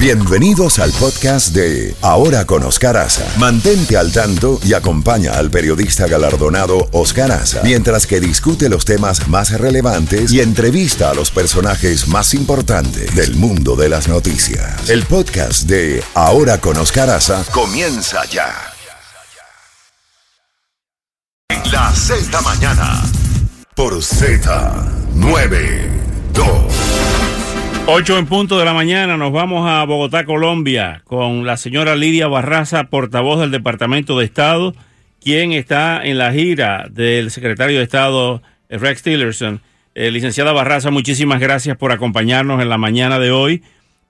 Bienvenidos al podcast de Ahora con Oscar Aza. Mantente al tanto y acompaña al periodista galardonado Oscar Aza mientras que discute los temas más relevantes y entrevista a los personajes más importantes del mundo de las noticias. El podcast de Ahora con Oscar Aza comienza ya. La Z mañana por Z92. 8 en punto de la mañana nos vamos a Bogotá, Colombia, con la señora Lidia Barraza, portavoz del Departamento de Estado, quien está en la gira del secretario de Estado Rex Tillerson. Eh, licenciada Barraza, muchísimas gracias por acompañarnos en la mañana de hoy.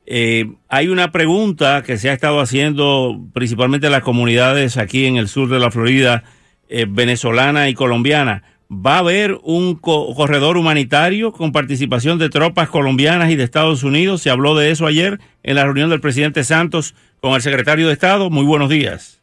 Eh, hay una pregunta que se ha estado haciendo principalmente en las comunidades aquí en el sur de la Florida, eh, venezolana y colombiana. ¿Va a haber un corredor humanitario con participación de tropas colombianas y de Estados Unidos? Se habló de eso ayer en la reunión del presidente Santos con el secretario de Estado. Muy buenos días.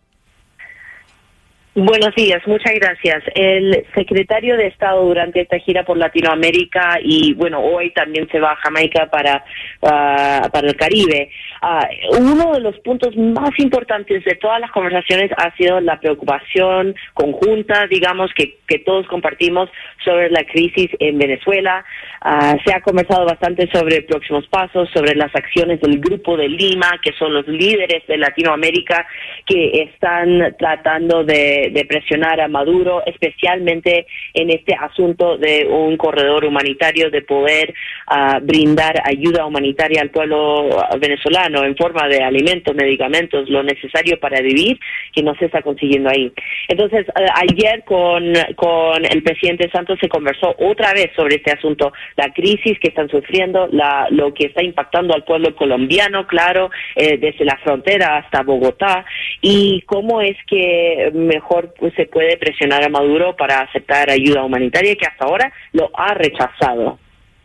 Buenos días, muchas gracias. El secretario de Estado durante esta gira por Latinoamérica y bueno, hoy también se va a Jamaica para, ah, para el Caribe. Ah, uno de los puntos más importantes de todas las conversaciones ha sido la preocupación conjunta, digamos, que, que todos compartimos sobre la crisis en Venezuela. Ah, se ha conversado bastante sobre próximos pasos, sobre las acciones del Grupo de Lima, que son los líderes de Latinoamérica que están tratando de de, presionar a Maduro, especialmente en este asunto de un corredor humanitario, de poder ah, brindar ayuda humanitaria al pueblo venezolano en forma de alimentos, medicamentos, lo necesario para vivir, que no se está consiguiendo ahí. Entonces, ah, ayer con, con el presidente Santos se conversó otra vez sobre este asunto, la crisis que están sufriendo, la, lo que está impactando al pueblo colombiano, claro, eh, desde la frontera hasta Bogotá, y cómo es que mejor pues, se puede presionar a Maduro para aceptar ayuda humanitaria que hasta ahora lo ha rechazado.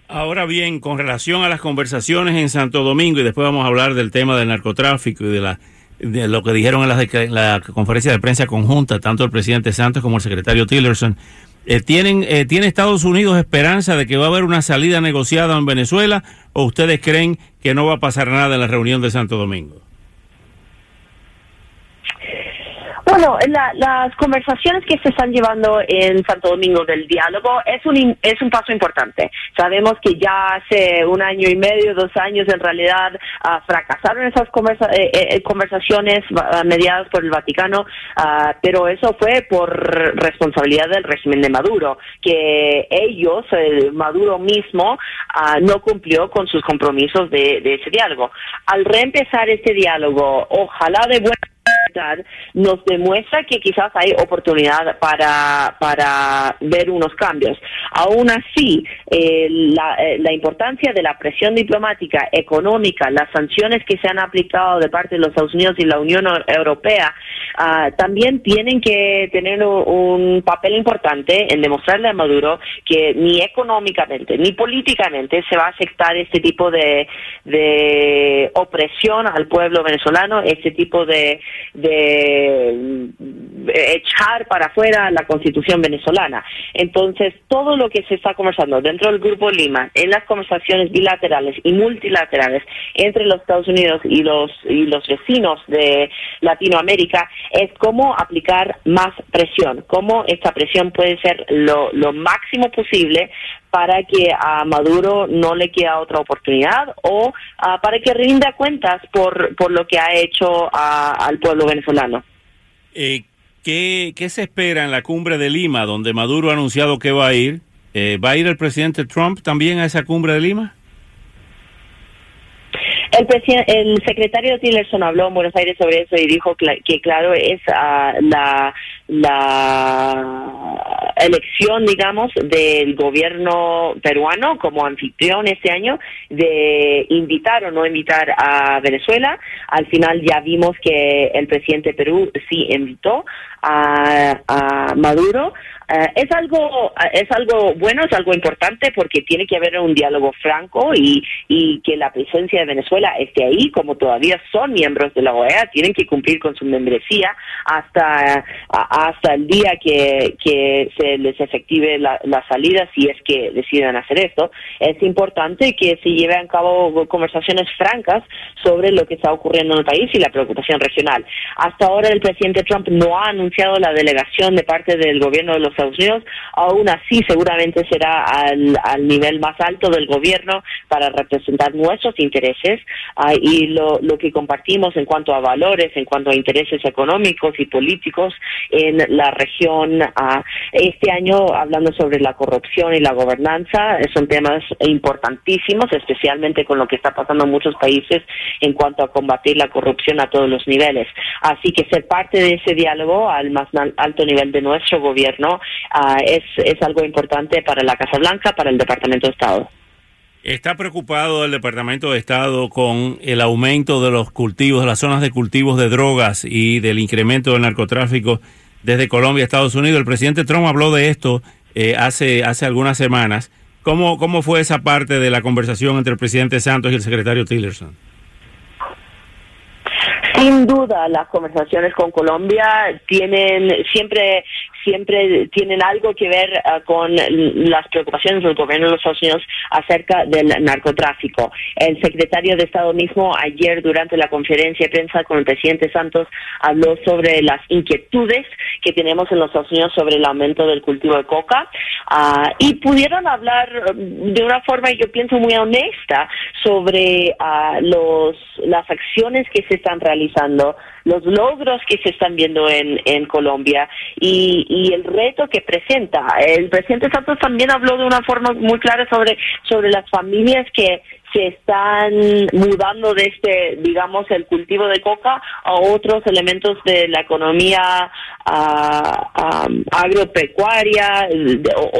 Ahora bien, con relación a las conversaciones en Santo Domingo, y después vamos a hablar del tema del narcotráfico y de, la, de lo que dijeron en la, conferencia de prensa conjunta, tanto el presidente Santos como el secretario Tillerson, eh, ¿tienen, eh, ¿Tiene Estados Unidos esperanza de que va a haber una salida negociada en Venezuela o ustedes creen que no va a pasar nada en la reunión de Santo Domingo? Bueno, las conversaciones que se están llevando en Santo Domingo del diálogo es un es un paso importante. Sabemos que ya hace un año y medio, dos años, en realidad ah, fracasaron esas eh, eh, eh, conversaciones mediadas por el Vaticano, ah, pero eso fue por responsabilidad del régimen de Maduro, que ellos, Maduro mismo, ah, no cumplió con sus compromisos de, de ese diálogo. Al reempezar este diálogo, ojalá de buena nos demuestra que quizás hay oportunidad para, para ver unos cambios. Aún así, eh, la, importancia de la presión diplomática, económica, las sanciones que se han aplicado de parte de los Estados Unidos y la Unión Europea, ah, también tienen que tener un papel importante en demostrarle a Maduro que ni económicamente ni políticamente se va a aceptar este tipo de, de opresión al pueblo venezolano, este tipo de de echar para afuera la constitución venezolana. Entonces, todo lo que se está conversando dentro del Grupo Lima, en las conversaciones bilaterales y multilaterales entre los Estados Unidos y los, y los vecinos de Latinoamérica, es cómo aplicar más presión, cómo esta presión puede ser lo, máximo posible para que a Maduro no le quede otra oportunidad o ah, para que rinda cuentas por, por lo que ha hecho al pueblo venezolano. Eh, ¿qué, ¿Qué se espera en la cumbre de Lima, donde Maduro ha anunciado que va a ir? Eh, ¿Va a ir el presidente Trump también a esa cumbre de Lima? El, el secretario Tillerson habló en Buenos Aires sobre eso y dijo que, claro, es ah, la, la elección, digamos, del gobierno peruano como anfitrión este año de invitar o no invitar a Venezuela. Al final ya vimos que el presidente de Perú sí invitó a, a Maduro Eh, es algo es algo bueno, es algo importante porque tiene que haber un diálogo franco y, y que la presencia de Venezuela esté ahí, como todavía son miembros de la OEA, tienen que cumplir con su membresía hasta, hasta el día que, que se les efective la, la salida, si es que decidan hacer esto. Es importante que se lleven a cabo conversaciones francas sobre lo que está ocurriendo en el país y la preocupación regional. Hasta ahora el presidente Trump no ha anunciado la delegación de parte del gobierno de los Estados Unidos, aún así seguramente será al, al nivel más alto del gobierno para representar nuestros intereses uh, y lo, lo que compartimos en cuanto a valores, en cuanto a intereses económicos y políticos en la región. Uh, este año, hablando sobre la corrupción y la gobernanza, son temas importantísimos, especialmente con lo que está pasando en muchos países en cuanto a combatir la corrupción a todos los niveles. Así que ser parte de ese diálogo al más alto nivel de nuestro gobierno uh, es, es algo importante para la Casa Blanca, para el Departamento de Estado. ¿Está preocupado el Departamento de Estado con el aumento de los cultivos, de las zonas de cultivos de drogas y del incremento del narcotráfico desde Colombia a Estados Unidos? El presidente Trump habló de esto eh, hace, hace algunas semanas. ¿Cómo, ¿Cómo fue esa parte de la conversación entre el presidente Santos y el secretario Tillerson? Sin duda, las conversaciones con Colombia tienen siempre siempre tienen algo que ver uh, con las preocupaciones del gobierno de los Estados Unidos acerca del narcotráfico. El secretario de Estado mismo ayer durante la conferencia de prensa con el presidente Santos habló sobre las inquietudes que tenemos en los Estados Unidos sobre el aumento del cultivo de coca uh, y pudieron hablar de una forma, yo pienso, muy honesta sobre uh, los, las acciones que se están realizando, los logros que se están viendo en, en Colombia y, y el reto que presenta. El presidente Santos también habló de una forma muy clara sobre, sobre las familias que se están mudando de este, digamos, el cultivo de coca a otros elementos de la economía agropecuaria,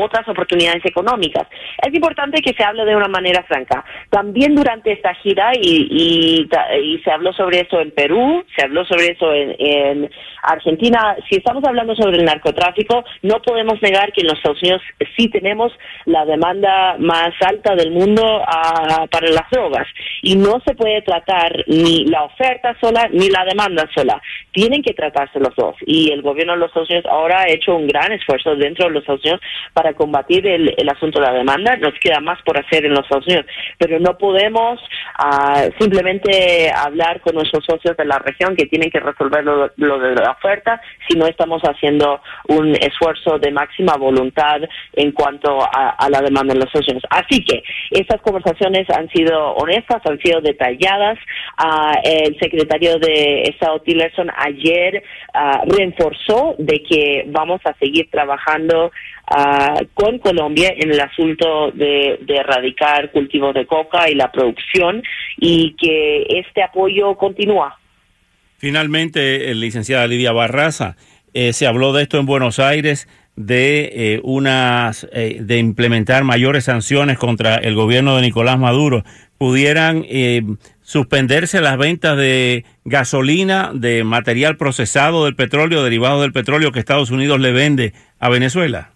otras oportunidades económicas. Es importante que se hable de una manera franca. También durante esta gira, y, y, se habló sobre eso en Perú, se habló sobre eso en, en, Argentina, si estamos hablando sobre el narcotráfico, no podemos negar que en los Estados Unidos sí tenemos la demanda más alta del mundo uh, para las drogas y no se puede tratar ni la oferta sola ni la demanda sola. Tienen que tratarse los dos y el gobierno de los Estados Unidos ahora ha hecho un gran esfuerzo dentro de los Estados Unidos para combatir el, asunto de la demanda. Nos queda más por hacer en los Estados Unidos, pero no podemos uh, simplemente hablar con nuestros socios de la región que tienen que resolver lo, lo de la oferta si no estamos haciendo un esfuerzo de máxima voluntad en cuanto a, a la demanda en los Estados Unidos. Así que estas conversaciones han sido honestas, han sido detalladas. Uh, el secretario de Estado Tillerson ayer uh, reforzó de que vamos a seguir trabajando uh, con Colombia en el asunto de, erradicar cultivos de coca y la producción y que este apoyo continúa. Finalmente, eh, licenciada Lidia Barraza, eh, se habló de esto en Buenos Aires de eh, unas eh, de implementar mayores sanciones contra el gobierno de Nicolás Maduro. Pudieran eh, suspenderse las ventas de gasolina de material procesado del petróleo derivado del petróleo que Estados Unidos le vende a Venezuela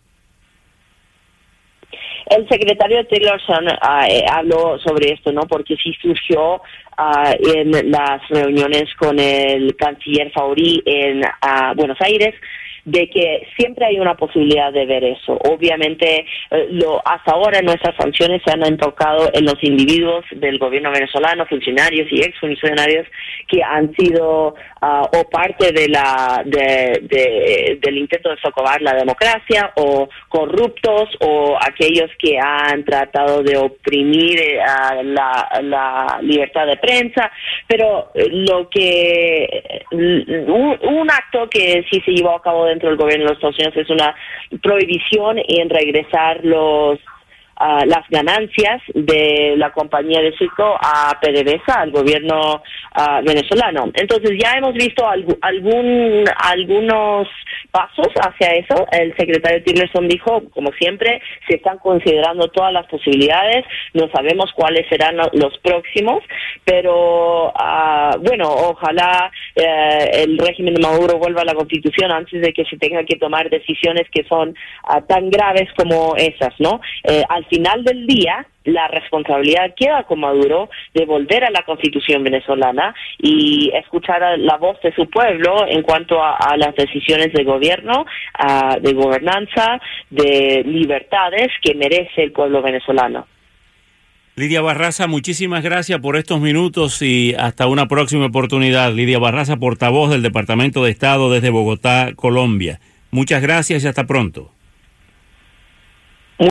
el secretario Tillerson uh, habló sobre esto, ¿no? Porque sí surgió uh, en las reuniones con el canciller Fauri en uh, Buenos Aires de que siempre hay una posibilidad de ver eso. Obviamente, eh, lo, hasta ahora nuestras sanciones se han enfocado en los individuos del gobierno venezolano, funcionarios y exfuncionarios que han sido uh, o parte de la de, de, del intento de socavar la democracia o corruptos o aquellos que han tratado de oprimir uh, la, libertad de prensa, pero lo que un, un acto que sí se llevó a cabo dentro del gobierno de los Estados Unidos es una prohibición en regresar los uh, las ganancias de la compañía de circo a PDVSA, al gobierno uh, venezolano. Entonces ya hemos visto algún, algún, algunos pasos hacia eso. El secretario Tillerson dijo, como siempre, se están considerando todas las posibilidades, no sabemos cuáles serán los próximos, pero uh, bueno, ojalá eh, el régimen de Maduro vuelva a la constitución antes de que se tenga que tomar decisiones que son ah, tan graves como esas, ¿no? Eh, al final del día, la responsabilidad queda con Maduro de volver a la constitución venezolana y escuchar la voz de su pueblo en cuanto a, las decisiones de gobierno, de gobernanza, de libertades que merece el pueblo venezolano. Lidia Barraza, muchísimas gracias por estos minutos y hasta una próxima oportunidad. Lidia Barraza, portavoz del Departamento de Estado desde Bogotá, Colombia. Muchas gracias y hasta pronto.